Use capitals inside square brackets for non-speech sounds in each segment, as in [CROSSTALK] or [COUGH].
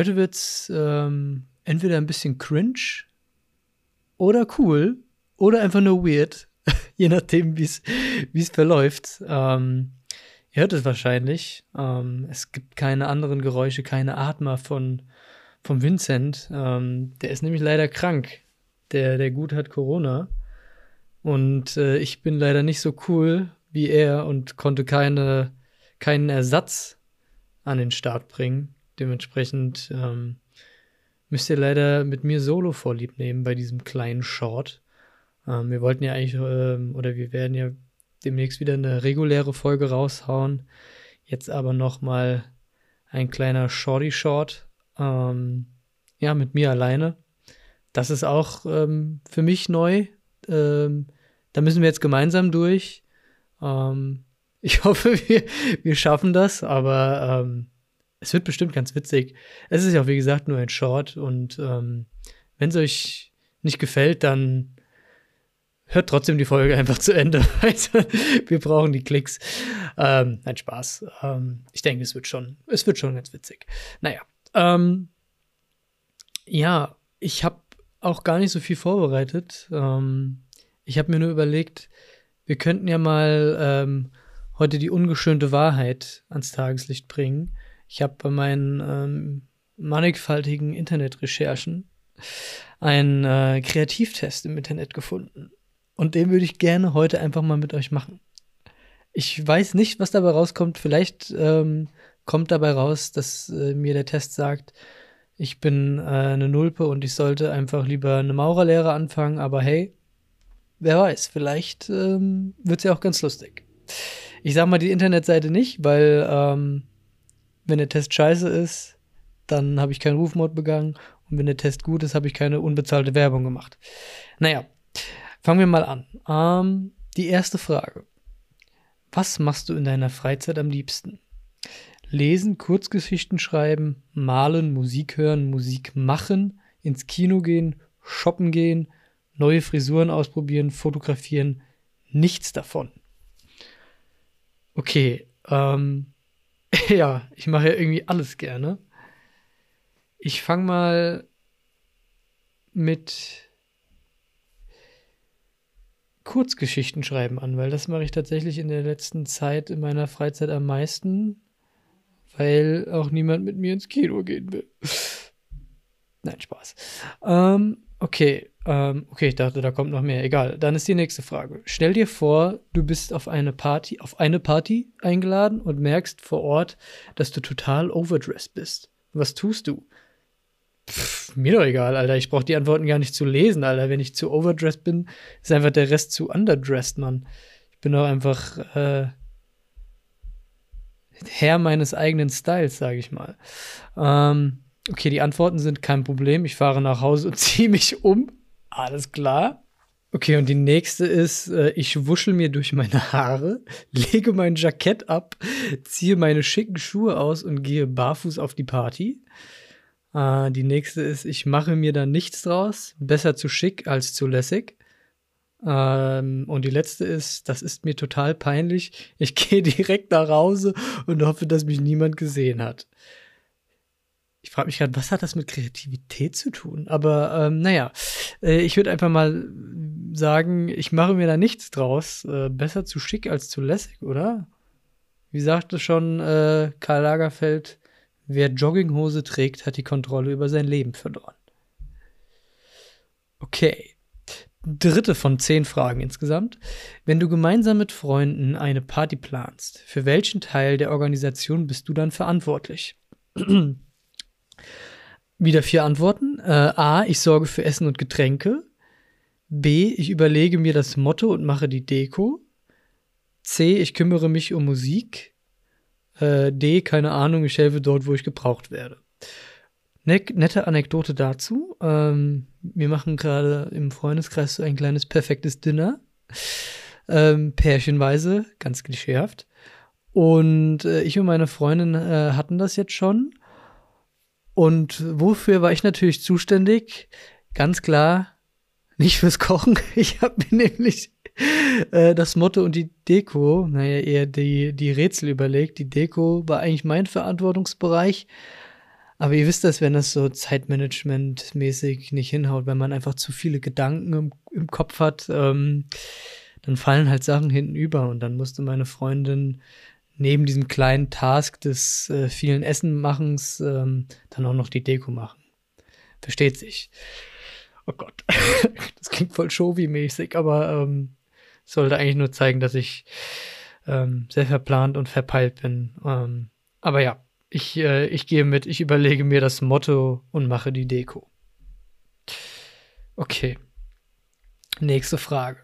Heute wird's ähm, entweder ein bisschen cringe oder cool oder einfach nur weird, [LAUGHS] je nachdem, wie es verläuft. Ähm, ihr hört es wahrscheinlich. Ähm, es gibt keine anderen Geräusche, keine Atmer von, von Vincent. Ähm, der ist nämlich leider krank. Der, der Gut hat Corona. Und äh, ich bin leider nicht so cool wie er und konnte keine, keinen Ersatz an den Start bringen. Dementsprechend ähm, müsst ihr leider mit mir solo vorlieb nehmen bei diesem kleinen Short. Ähm, wir wollten ja eigentlich, ähm, oder wir werden ja demnächst wieder eine reguläre Folge raushauen. Jetzt aber noch mal ein kleiner Shorty Short. Ähm, ja, mit mir alleine. Das ist auch ähm, für mich neu. Ähm, da müssen wir jetzt gemeinsam durch. Ähm, [LAUGHS] ich hoffe, wir, wir schaffen das, aber ähm, es wird bestimmt ganz witzig. Es ist ja auch, wie gesagt, nur ein Short und ähm, wenn es euch nicht gefällt, dann hört trotzdem die Folge [LAUGHS] einfach zu Ende. wir brauchen die Klicks. Ähm, nein, Spaß. Ähm, ich denke, es wird schon, es wird schon ganz witzig. Naja. Ähm, ja, ich habe auch gar nicht so viel vorbereitet. Ähm, ich habe mir nur überlegt, wir könnten ja mal ähm, heute die ungeschönte Wahrheit ans Tageslicht bringen. Ich habe bei meinen ähm, mannigfaltigen Internetrecherchen einen äh, Kreativtest im Internet gefunden. Und den würde ich gerne heute einfach mal mit euch machen. Ich weiß nicht, was dabei rauskommt. Vielleicht ähm, kommt dabei raus, dass äh, mir der Test sagt, ich bin äh, eine Nulpe und ich sollte einfach lieber eine Maurerlehre anfangen. Aber hey, wer weiß, vielleicht ähm, wird es ja auch ganz lustig. Ich sage mal die Internetseite nicht, weil ähm, wenn der Test scheiße ist, dann habe ich keinen Rufmord begangen. Und wenn der Test gut ist, habe ich keine unbezahlte Werbung gemacht. Naja, fangen wir mal an. Ähm, die erste Frage. Was machst du in deiner Freizeit am liebsten? Lesen, Kurzgeschichten schreiben, malen, Musik hören, Musik machen, ins Kino gehen, shoppen gehen, neue Frisuren ausprobieren, fotografieren, nichts davon. Okay, ähm, [LAUGHS] ja, ich mache ja irgendwie alles gerne. Ich fange mal mit Kurzgeschichten schreiben an, weil das mache ich tatsächlich in der letzten Zeit in meiner Freizeit am meisten, weil auch niemand mit mir ins Kino gehen will. [LAUGHS] Nein, Spaß. Ähm, okay, ähm, okay, ich dachte, da kommt noch mehr. Egal. Dann ist die nächste Frage. Stell dir vor, du bist auf eine Party, auf eine Party eingeladen und merkst vor Ort, dass du total overdressed bist. Was tust du? Pff, mir doch egal, Alter. Ich brauche die Antworten gar nicht zu lesen, Alter. Wenn ich zu overdressed bin, ist einfach der Rest zu underdressed, Mann. Ich bin doch einfach äh, Herr meines eigenen Styles, sage ich mal. Ähm, okay, die Antworten sind kein Problem. Ich fahre nach Hause und [LAUGHS] ziehe mich um. Alles klar. Okay, und die nächste ist, äh, ich wuschel mir durch meine Haare, [LAUGHS] lege mein Jackett ab, ziehe meine schicken Schuhe aus und gehe barfuß auf die Party. Äh, die nächste ist, ich mache mir da nichts draus, besser zu schick als zu lässig. Ähm, und die letzte ist, das ist mir total peinlich. Ich [LAUGHS] gehe direkt nach Hause und hoffe, dass mich niemand gesehen hat ich frage mich gerade, was hat das mit Kreativität zu tun? Aber ähm, naja, äh, ich würde einfach mal sagen, ich mache mir da nichts draus. Äh, besser zu schick als zu lässig, oder? Wie sagte schon äh, Karl Lagerfeld, wer Jogginghose trägt, hat die Kontrolle über sein Leben verloren. Okay. Dritte von zehn Fragen insgesamt. Wenn du gemeinsam mit Freunden eine Party planst, für welchen Teil der Organisation bist du dann verantwortlich? [CLEARS THROAT] Wieder vier Antworten. Äh, A, ich sorge für Essen und Getränke. B, ich überlege mir das Motto und mache die Deko. C, ich kümmere mich um Musik. Äh, D, keine Ahnung, ich helfe dort, wo ich gebraucht werde. Ne nette Anekdote dazu. Ähm, wir machen gerade im Freundeskreis so ein kleines perfektes Dinner. Ähm, pärchenweise, ganz klischeehaft. Und äh, ich und meine Freundin äh, hatten das jetzt schon. Und wofür war ich natürlich zuständig? Ganz klar, nicht fürs Kochen. [LAUGHS] Ich habe mir nämlich äh, das Motto und die Deko, naja, eher die, die Rätsel überlegt. Die Deko war eigentlich mein Verantwortungsbereich. Aber ihr wisst das, wenn das so Zeitmanagement-mäßig nicht hinhaut, wenn man einfach zu viele Gedanken im, im Kopf hat, ähm, dann fallen halt Sachen hinten über. Und dann musste meine Freundin neben diesem kleinen Task des äh, vielen Essenmachens ähm, dann auch noch die Deko machen. Versteht sich. Oh Gott, [LAUGHS] das klingt voll Showy-mäßig, aber ähm, sollte eigentlich nur zeigen, dass ich ähm, sehr verplant und verpeilt bin. Ähm, aber ja, ich, äh, ich gehe mit, ich überlege mir das Motto und mache die Deko. Okay. Nächste Frage.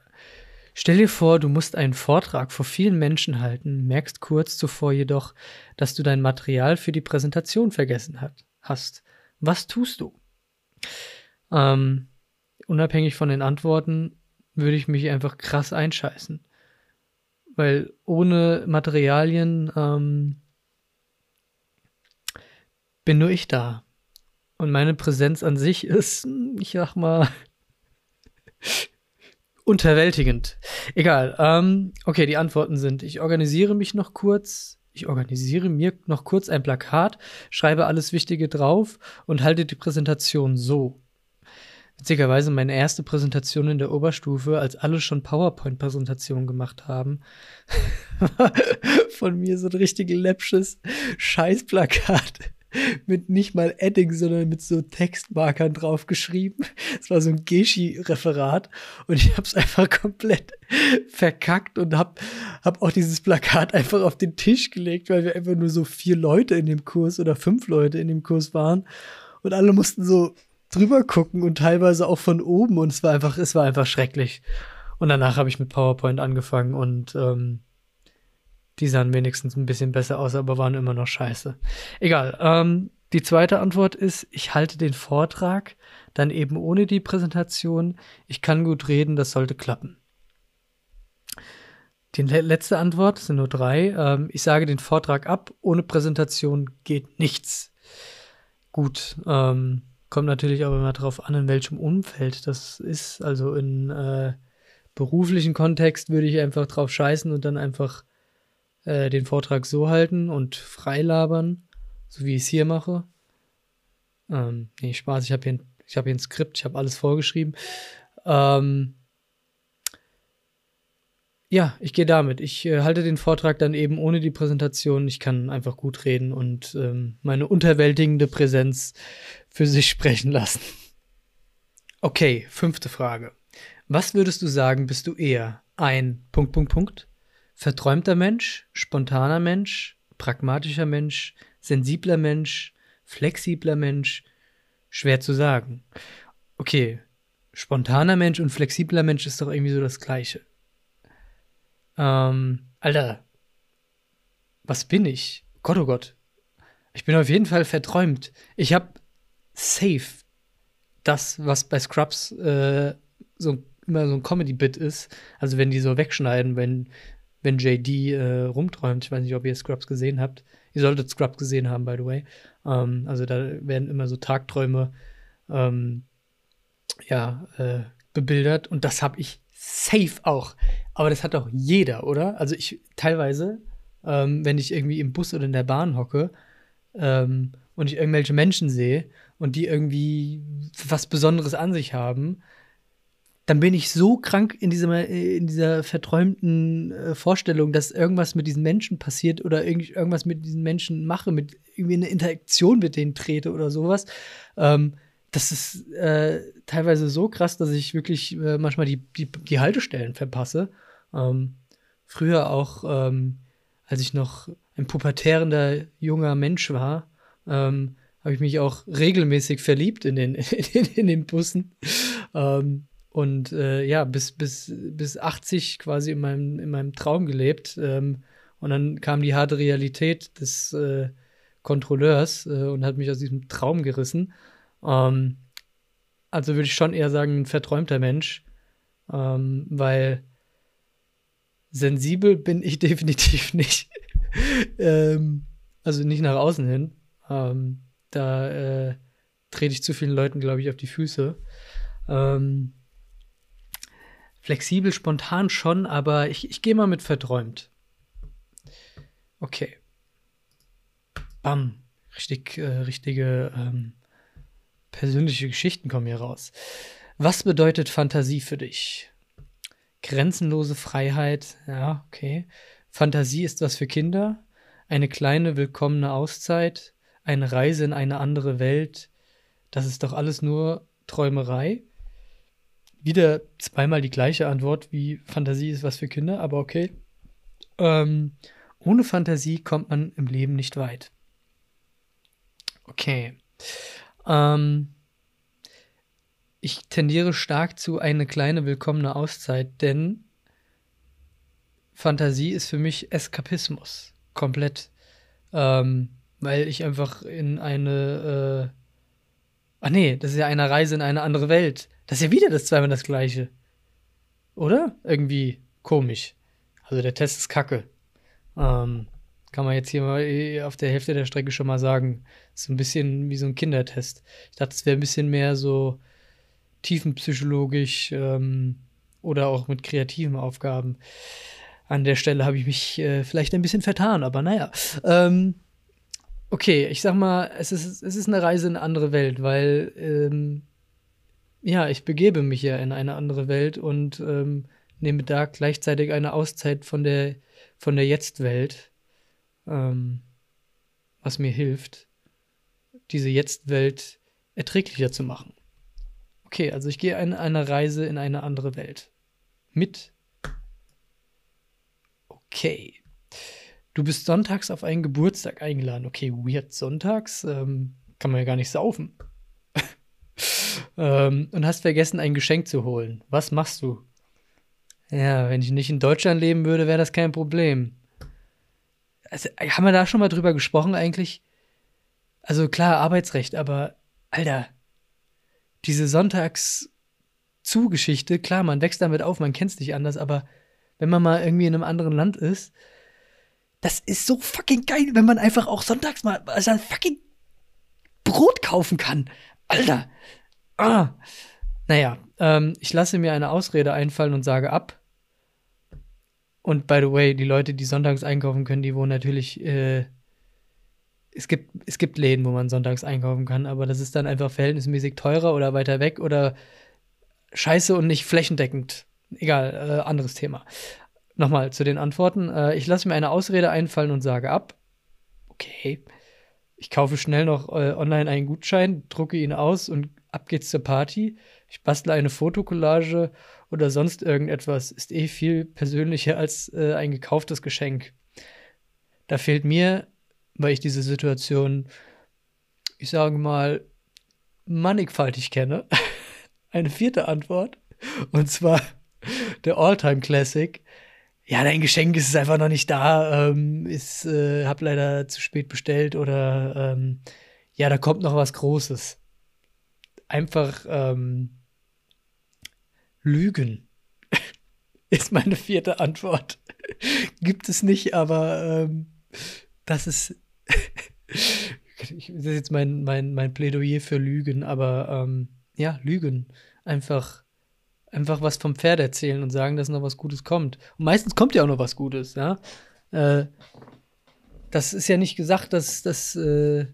Stell dir vor, du musst einen Vortrag vor vielen Menschen halten, merkst kurz zuvor jedoch, dass du dein Material für die Präsentation vergessen hat, hast. Was tust du? Ähm, unabhängig von den Antworten würde ich mich einfach krass einscheißen. Weil ohne Materialien ähm, bin nur ich da. Und meine Präsenz an sich ist, ich sag mal, [LAUGHS] unterwältigend. Egal. Ähm, okay, die Antworten sind, ich organisiere mich noch kurz, ich organisiere mir noch kurz ein Plakat, schreibe alles Wichtige drauf und halte die Präsentation so. Witzigerweise meine erste Präsentation in der Oberstufe, als alle schon PowerPoint-Präsentationen gemacht haben, [LAUGHS] von mir so ein richtig läppsches Scheißplakat mit nicht mal Edding, sondern mit so Textmarkern draufgeschrieben. Es war so ein Geschi-Referat und ich habe es einfach komplett verkackt und habe hab auch dieses Plakat einfach auf den Tisch gelegt, weil wir einfach nur so vier Leute in dem Kurs oder fünf Leute in dem Kurs waren und alle mussten so drüber gucken und teilweise auch von oben und es war einfach, es war einfach schrecklich. Und danach habe ich mit PowerPoint angefangen und ähm, die sahen wenigstens ein bisschen besser aus, aber waren immer noch scheiße. Egal. Ähm, die zweite Antwort ist, ich halte den Vortrag dann eben ohne die Präsentation. Ich kann gut reden, das sollte klappen. Die letzte Antwort sind nur drei. Ähm, ich sage den Vortrag ab, ohne Präsentation geht nichts. Gut, ähm, kommt natürlich aber immer darauf an, in welchem Umfeld das ist. Also in äh, beruflichen Kontext würde ich einfach drauf scheißen und dann einfach äh, den Vortrag so halten und freilabern, so wie ich es hier mache. Ähm, nee, Spaß, ich habe hier, hab hier ein Skript, ich habe alles vorgeschrieben. Ähm, ja, ich gehe damit. Ich äh, halte den Vortrag dann eben ohne die Präsentation. Ich kann einfach gut reden und ähm, meine unterwältigende Präsenz für sich [LAUGHS] sprechen lassen. Okay, fünfte Frage. Was würdest du sagen, bist du eher ein Punkt, Punkt, Punkt verträumter Mensch, spontaner Mensch, pragmatischer Mensch, sensibler Mensch, flexibler Mensch, schwer zu sagen. Okay, spontaner Mensch und flexibler Mensch ist doch irgendwie so das Gleiche. Ähm, Alter, was bin ich? Gott, oh Gott. Ich bin auf jeden Fall verträumt. Ich hab safe das, was bei Scrubs äh, so immer so ein Comedy-Bit ist. Also wenn die so wegschneiden, wenn wenn JD äh, rumträumt. Ich weiß nicht, ob ihr Scrubs gesehen habt. Ihr solltet Scrubs gesehen haben, by the way. Ähm, also da werden immer so Tagträume ähm, ja, äh, bebildert und das habe ich safe auch. Aber das hat auch jeder, oder? Also ich teilweise, ähm, wenn ich irgendwie im Bus oder in der Bahn hocke ähm, und ich irgendwelche Menschen sehe und die irgendwie was Besonderes an sich haben, dann bin ich so krank in dieser, in dieser verträumten äh, Vorstellung, dass irgendwas mit diesen Menschen passiert oder irgend, irgendwas mit diesen Menschen mache, mit irgendwie eine Interaktion mit denen trete oder sowas. Ähm, das ist äh, teilweise so krass, dass ich wirklich äh, manchmal die, die, die, Haltestellen verpasse. Ähm, früher auch, ähm, als ich noch ein pubertärender junger Mensch war, ähm, habe ich mich auch regelmäßig verliebt in den, [LAUGHS] in, in den Bussen. Ähm, und äh, ja, bis, bis, bis 80 quasi in meinem, in meinem Traum gelebt. Ähm, und dann kam die harte Realität des äh, Kontrolleurs äh, und hat mich aus diesem Traum gerissen. Ähm, also würde ich schon eher sagen, ein verträumter Mensch, ähm, weil sensibel bin ich [LAUGHS] definitiv nicht. [LAUGHS] ähm, also nicht nach außen hin. Ähm, da äh, trete ich zu vielen Leuten, glaube ich, auf die Füße. Ähm, Flexibel, spontan schon, aber ich, ich gehe mal mit verträumt. Okay. Bam. Richtig, äh, richtige ähm, persönliche Geschichten kommen hier raus. Was bedeutet Fantasie für dich? Grenzenlose Freiheit, ja, okay. Fantasie ist was für Kinder. Eine kleine willkommene Auszeit. Eine Reise in eine andere Welt. Das ist doch alles nur Träumerei. Wieder zweimal die gleiche Antwort wie Fantasie ist was für Kinder, aber okay. Ähm, ohne Fantasie kommt man im Leben nicht weit. Okay. Ähm, ich tendiere stark zu eine kleine willkommene Auszeit, denn Fantasie ist für mich Eskapismus. Komplett. Ähm, weil ich einfach in eine. Äh, ach nee, das ist ja eine Reise in eine andere Welt. Das ist ja wieder das zweimal das gleiche. Oder? Irgendwie komisch. Also der Test ist kacke. Ähm, kann man jetzt hier mal äh, auf der Hälfte der Strecke schon mal sagen. So ein bisschen wie so ein Kindertest. Ich dachte, es wäre ein bisschen mehr so tiefenpsychologisch ähm, oder auch mit kreativen Aufgaben. An der Stelle habe ich mich äh, vielleicht ein bisschen vertan, aber naja. Ähm, okay, ich sag mal, es ist, es ist eine Reise in eine andere Welt, weil ähm, ja, ich begebe mich ja in eine andere Welt und ähm, nehme da gleichzeitig eine Auszeit von der, von der Jetzt-Welt ähm, was mir hilft, diese Jetzt-Welt erträglicher zu machen. Okay, also ich gehe in eine Reise in eine andere Welt. Mit. Okay. Du bist sonntags auf einen Geburtstag eingeladen. Okay, weird. Sonntags ähm, kann man ja gar nicht saufen. Ähm, und hast vergessen, ein Geschenk zu holen. Was machst du? Ja, wenn ich nicht in Deutschland leben würde, wäre das kein Problem also, haben wir da schon mal drüber gesprochen eigentlich? Also klar, Arbeitsrecht, aber Alter, diese Sonntags-Zugeschichte, klar, man wächst damit auf, man kennt es nicht anders, aber wenn man mal irgendwie in einem anderen Land ist, das ist so fucking geil, wenn man einfach auch sonntags mal also fucking Brot kaufen kann. Alter. Ah. Naja, ähm, ich lasse mir eine Ausrede einfallen und sage ab. Und by the way, die Leute, die sonntags einkaufen können, die wohnen natürlich. Äh, es, gibt, es gibt Läden, wo man sonntags einkaufen kann, aber das ist dann einfach verhältnismäßig teurer oder weiter weg oder scheiße und nicht flächendeckend. Egal, äh, anderes Thema. Nochmal zu den Antworten. Äh, ich lasse mir eine Ausrede einfallen und sage ab. Okay. Ich kaufe schnell noch äh, online einen Gutschein, drucke ihn aus und ab geht's zur Party. Ich bastle eine Fotokollage oder sonst irgendetwas. Ist eh viel persönlicher als äh, ein gekauftes Geschenk. Da fehlt mir, weil ich diese Situation, ich sage mal, mannigfaltig kenne, [LAUGHS] eine vierte Antwort. Und zwar der Alltime Classic. Ja, dein Geschenk ist einfach noch nicht da. Ähm, ist, äh, hab leider zu spät bestellt oder ähm, ja, da kommt noch was Großes einfach ähm, Lügen. [LAUGHS] ist meine vierte Antwort. [LAUGHS] Gibt es nicht, aber ähm, das ist. [LAUGHS] das ist jetzt mein, mein, mein Plädoyer für Lügen, aber ähm, ja, Lügen. Einfach, einfach was vom Pferd erzählen und sagen, dass noch was Gutes kommt. Und meistens kommt ja auch noch was Gutes, ja. Äh, das ist ja nicht gesagt, dass, dass, äh,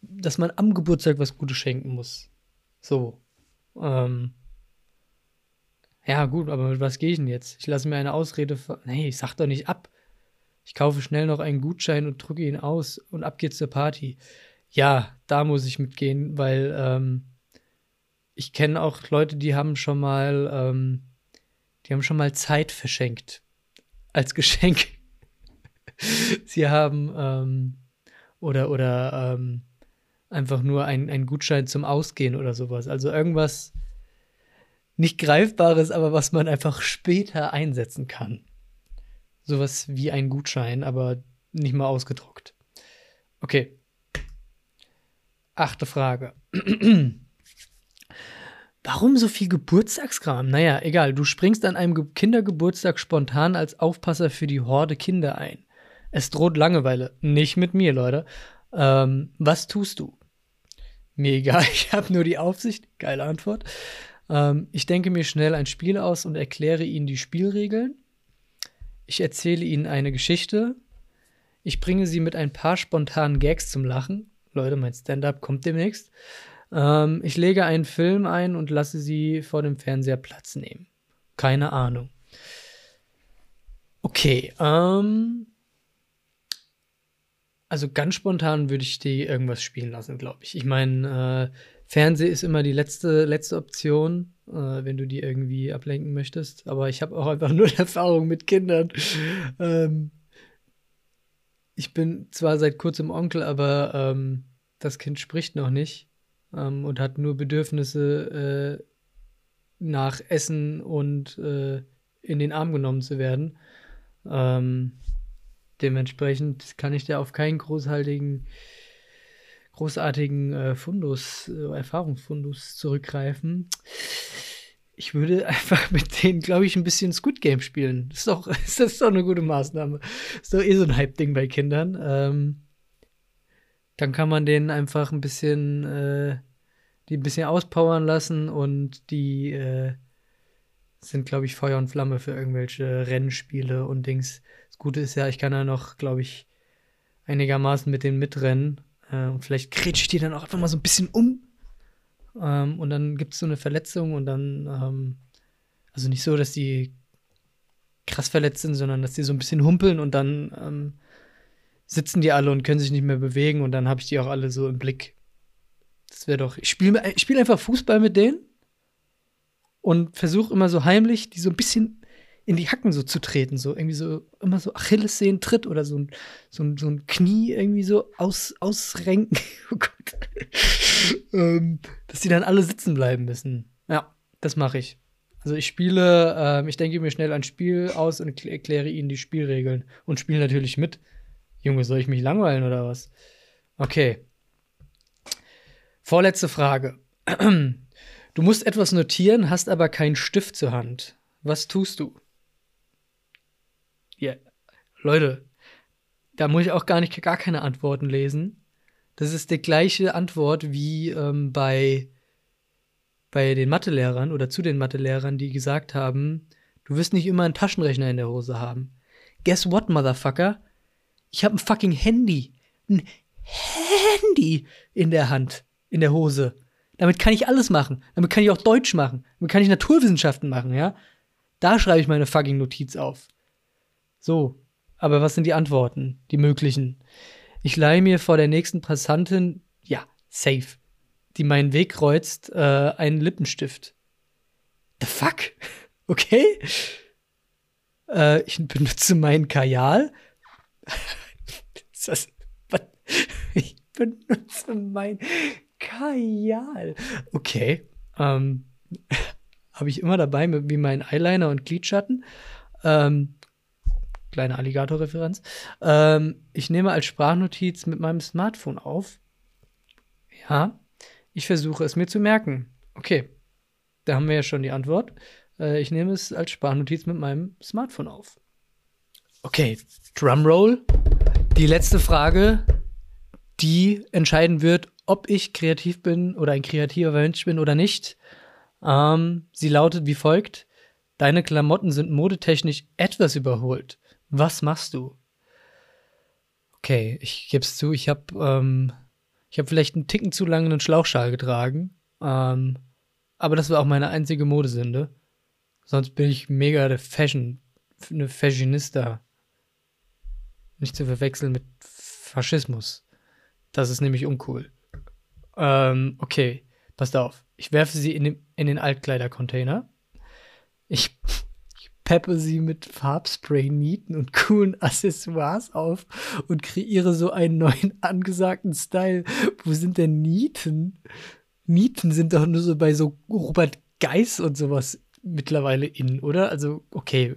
dass man am Geburtstag was Gutes schenken muss. So. Ähm, ja, gut, aber mit was gehe ich denn jetzt? Ich lasse mir eine Ausrede. Nee, ich sag doch nicht ab. Ich kaufe schnell noch einen Gutschein und drücke ihn aus und ab geht's zur Party. Ja, da muss ich mitgehen, weil ähm, ich kenne auch Leute, die haben schon mal, ähm, die haben schon mal Zeit verschenkt als Geschenk. [LAUGHS] Sie haben ähm, oder oder ähm, einfach nur ein, ein Gutschein zum Ausgehen oder sowas. Also irgendwas nicht Greifbares, aber was man einfach später einsetzen kann. Sowas wie ein Gutschein, aber nicht mal ausgedruckt. Okay. Achte Frage. [CLEARS THROAT] Warum so viel Geburtstagskram? Naja, egal. Du springst an einem Kindergeburtstag spontan als Aufpasser für die Horde Kinder ein. Es droht Langeweile. Nicht mit mir, Leute. Ähm, was tust du? Mir egal, [LAUGHS] ich habe nur die Aufsicht. Geile Antwort. Ähm, ich denke mir schnell ein Spiel aus und erkläre Ihnen die Spielregeln. Ich erzähle Ihnen eine Geschichte. Ich bringe Sie mit ein paar spontanen Gags zum Lachen. Leute, mein Stand-up kommt demnächst. Ähm, ich lege einen Film ein und lasse Sie vor dem Fernseher Platz nehmen. Keine Ahnung. Okay, ähm, also ganz spontan würde ich die irgendwas spielen lassen, glaube ich. Ich meine, äh, Fernseh ist immer die letzte, letzte Option, äh, wenn du die irgendwie ablenken möchtest. Aber ich habe auch einfach [LAUGHS] nur Erfahrung mit Kindern. ähm, ich bin zwar seit kurzem Onkel, aber ähm, das Kind spricht noch nicht ähm, und hat nur Bedürfnisse äh, nach Essen und äh, in den Arm genommen zu werden. Ähm, dementsprechend kann ich da auf keinen großartigen, großartigen äh, Fundus, äh, Erfahrungsfundus zurückgreifen. Ich würde [LAUGHS] einfach mit denen, glaube ich, ein bisschen Squid Game spielen. Das ist doch, [LAUGHS] das ist doch eine gute Maßnahme. Das ist doch eh so ein Hype-Ding bei Kindern. Ähm, dann kann man denen einfach ein bisschen, äh, die ein bisschen auspowern lassen und die äh, sind, glaube ich, Feuer und Flamme für irgendwelche Rennspiele und Dings. Das Gute ist ja, ich kann ja noch, glaube ich, einigermaßen mit denen mitrennen. Äh, und vielleicht ich die dann auch einfach mal so ein bisschen um. Ähm, und dann gibt es so eine Verletzung und dann, ähm, also nicht so, dass die krass verletzt sind, sondern dass die so ein bisschen humpeln und dann ähm, sitzen die alle und können sich nicht mehr bewegen und dann habe ich die auch alle so im Blick. Das wäre doch. Ich spiele ich spiel einfach Fußball mit denen und versuche immer so heimlich, die so ein bisschen in die Hacken so zu treten, so irgendwie so immer so Achillessehnen tritt oder so ein, so ein, so ein Knie irgendwie so aus, ausrenken. [LAUGHS] oh Gott. ähm, dass die dann alle sitzen bleiben müssen. Ja, das mache ich. Also ich spiele, äh, ich denke mir schnell ein Spiel aus und erkläre ihnen die Spielregeln und spiele natürlich mit. Junge, soll ich mich langweilen oder was? Okay. Vorletzte Frage. [CLEARS THROAT] Du musst etwas notieren, hast aber keinen Stift zur Hand. Was tust du? Ja, Leute, da muss ich auch gar nicht gar keine Antworten lesen. Das ist die gleiche Antwort wie ähm, bei, bei den Mathelehrern oder zu den Mathelehrern, die gesagt haben, du wirst nicht immer einen Taschenrechner in der Hose haben. Guess what, Motherfucker? Ich habe ein fucking Handy. Ein Handy in der Hand, in der Hose. Damit kann ich alles machen. Damit kann ich auch Deutsch machen. Damit kann ich Naturwissenschaften machen, ja? Da schreibe ich meine fucking Notiz auf. So. Aber was sind die Antworten? Die möglichen. Ich leihe mir vor der nächsten Passantin, ja, safe, die meinen Weg kreuzt, äh, einen Lippenstift. The fuck? [LAUGHS] Okay? Äh, ich benutze meinen Kajal. [LAUGHS] das, ich benutze mein Kajal. Okay. Ähm, [LAUGHS] Habe ich immer dabei, wie mein Eyeliner und Glidschatten. Ähm, kleine Alligator-Referenz. Ähm, ich nehme als Sprachnotiz mit meinem Smartphone auf. Ja, ich versuche es mir zu merken. Okay, da haben wir ja schon die Antwort. Äh, ich nehme es als Sprachnotiz mit meinem Smartphone auf. Okay, Drumroll. Die letzte Frage, die entscheiden wird, ob ich kreativ bin oder ein kreativer Mensch bin oder nicht. Ähm, sie lautet wie folgt: Deine Klamotten sind modetechnisch etwas überholt. Was machst du? Okay, ich gebe es zu, ich habe ähm, ich habe vielleicht einen Ticken zu lange einen Schlauchschal getragen. Ähm, aber das war auch meine einzige Modesünde. Sonst bin ich mega der Fashion, eine Fashionista. Nicht zu verwechseln mit Faschismus. Das ist nämlich uncool. Ähm, okay, passt auf. Ich werfe sie in den, in den Altkleidercontainer. Ich, ich peppe sie mit Farbspray, Nieten und coolen Accessoires auf und kreiere so einen neuen [LAUGHS] angesagten Style. Wo sind denn Nieten? Nieten sind doch nur so bei so Robert Geis und sowas mittlerweile in, oder? Also, okay,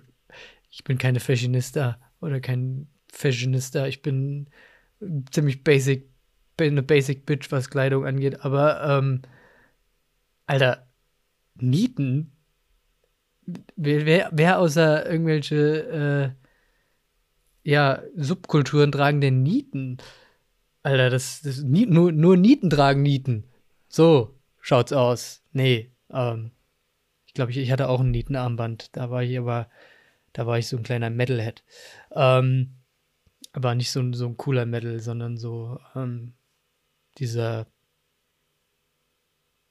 ich bin keine Fashionista oder kein Fashionista. Ich bin ziemlich basic bin eine Basic Bitch, was Kleidung angeht, aber ähm, Alter, Nieten? Wer, wer außer irgendwelche äh, ja, Subkulturen tragen denn Nieten? Alter, das, das nur, nur Nieten tragen Nieten. So schaut's aus. Nee, ähm, glaube, ich, ich hatte auch ein Nietenarmband. Da war ich aber, da war ich so ein kleiner Metalhead. Ähm, aber nicht so, so ein cooler Metal, sondern so ähm, dieser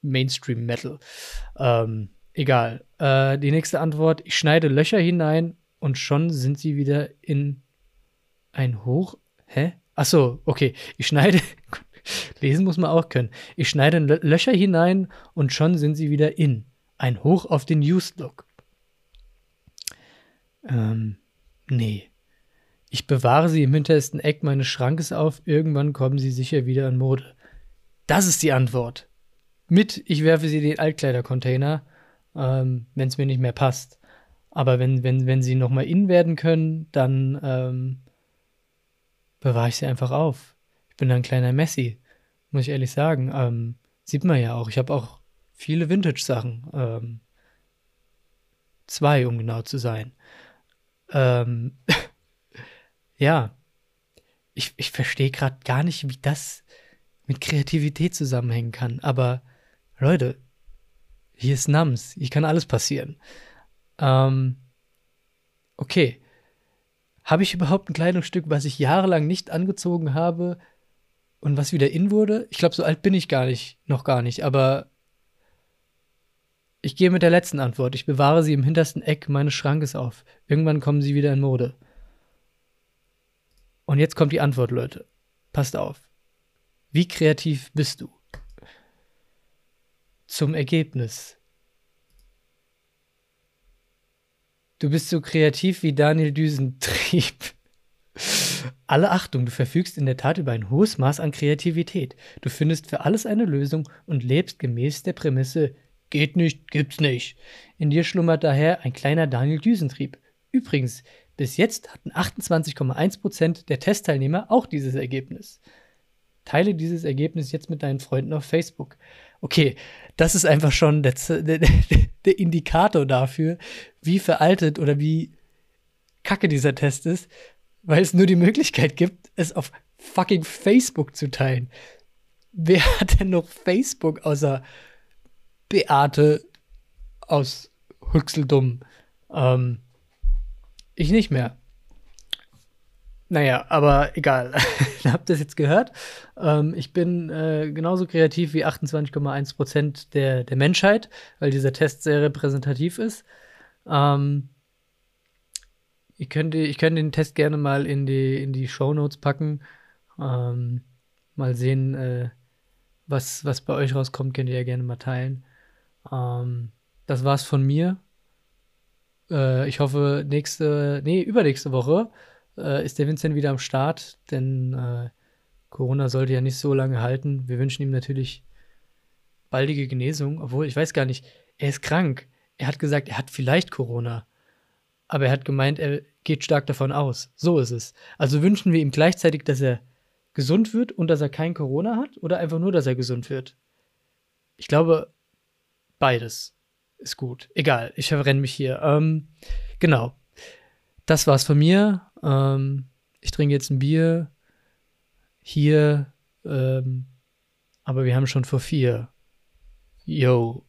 Mainstream-Metal. Ähm, egal. Äh, die nächste Antwort: Ich schneide Löcher hinein und schon sind sie wieder in ein Hoch. Hä? Achso, okay. Ich schneide. [LAUGHS] Lesen muss man auch können. Ich schneide Löcher hinein und schon sind sie wieder in. Ein Hoch auf den Used Look. Ähm, nee. Ich bewahre sie im hintersten Eck meines Schrankes auf, irgendwann kommen sie sicher wieder in Mode. Das ist die Antwort. Mit, ich werfe sie in den Altkleidercontainer, ähm, wenn es mir nicht mehr passt. Aber wenn, wenn, wenn sie nochmal in werden können, dann ähm, bewahre ich sie einfach auf. Ich bin ein kleiner Messi, muss ich ehrlich sagen. Ähm, sieht man ja auch. Ich habe auch viele Vintage-Sachen. Ähm, zwei, um genau zu sein. Ähm, [LAUGHS] ja, ich, ich verstehe gerade gar nicht, wie das mit Kreativität zusammenhängen kann. Aber Leute, hier ist Nams, hier kann alles passieren. Ähm, okay. Habe ich überhaupt ein Kleidungsstück, was ich jahrelang nicht angezogen habe und was wieder in wurde? Ich glaube, so alt bin ich gar nicht, noch gar nicht, aber ich gehe mit der letzten Antwort. Ich bewahre sie im hintersten Eck meines Schrankes auf. Irgendwann kommen sie wieder in Mode. Und jetzt kommt die Antwort, Leute. Passt auf. Wie kreativ bist du? Zum Ergebnis. Du bist so kreativ wie Daniel Düsentrieb. [LAUGHS] Alle Achtung, du verfügst in der Tat über ein hohes Maß an Kreativität. Du findest für alles eine Lösung und lebst gemäß der Prämisse Geht nicht, gibt's nicht. In dir schlummert daher ein kleiner Daniel Düsentrieb. Übrigens, bis jetzt hatten 28,1% der Testteilnehmer auch dieses Ergebnis. Teile dieses Ergebnis jetzt mit deinen Freunden auf Facebook. Okay, das ist einfach schon der, [LAUGHS] der, der Indikator dafür, wie veraltet oder wie kacke dieser Test ist, weil es nur die Möglichkeit gibt, es auf fucking Facebook zu teilen. Wer [LAUGHS] hat denn noch Facebook außer Beate aus Hüchseldumm? Ähm, ich nicht mehr. Naja, aber egal. [LAUGHS] Habt ihr das jetzt gehört? Ähm, ich bin äh, genauso kreativ wie 28,1 Prozent der, der Menschheit, weil dieser Test sehr repräsentativ ist. Ähm, ich, könnte, ich könnte den Test gerne mal in die, in die Show Notes packen. Ähm, mal sehen, äh, was, was bei euch rauskommt, könnt ihr ja gerne mal teilen. Ähm, das war's von mir. Äh, ich hoffe, nächste, nee, übernächste Woche äh, ist der Vincent wieder am Start, denn äh, Corona sollte ja nicht so lange halten. Wir wünschen ihm natürlich baldige Genesung, obwohl ich weiß gar nicht, er ist krank. Er hat gesagt, er hat vielleicht Corona. Aber er hat gemeint, er geht stark davon aus. So ist es. Also wünschen wir ihm gleichzeitig, dass er gesund wird und dass er kein Corona hat oder einfach nur, dass er gesund wird? Ich glaube, beides ist gut. Egal, ich verrenne mich hier. Ähm, genau. Das war's von mir. Ähm, ich trinke jetzt ein Bier. Hier. Ähm, aber wir haben schon vor vier. Yo.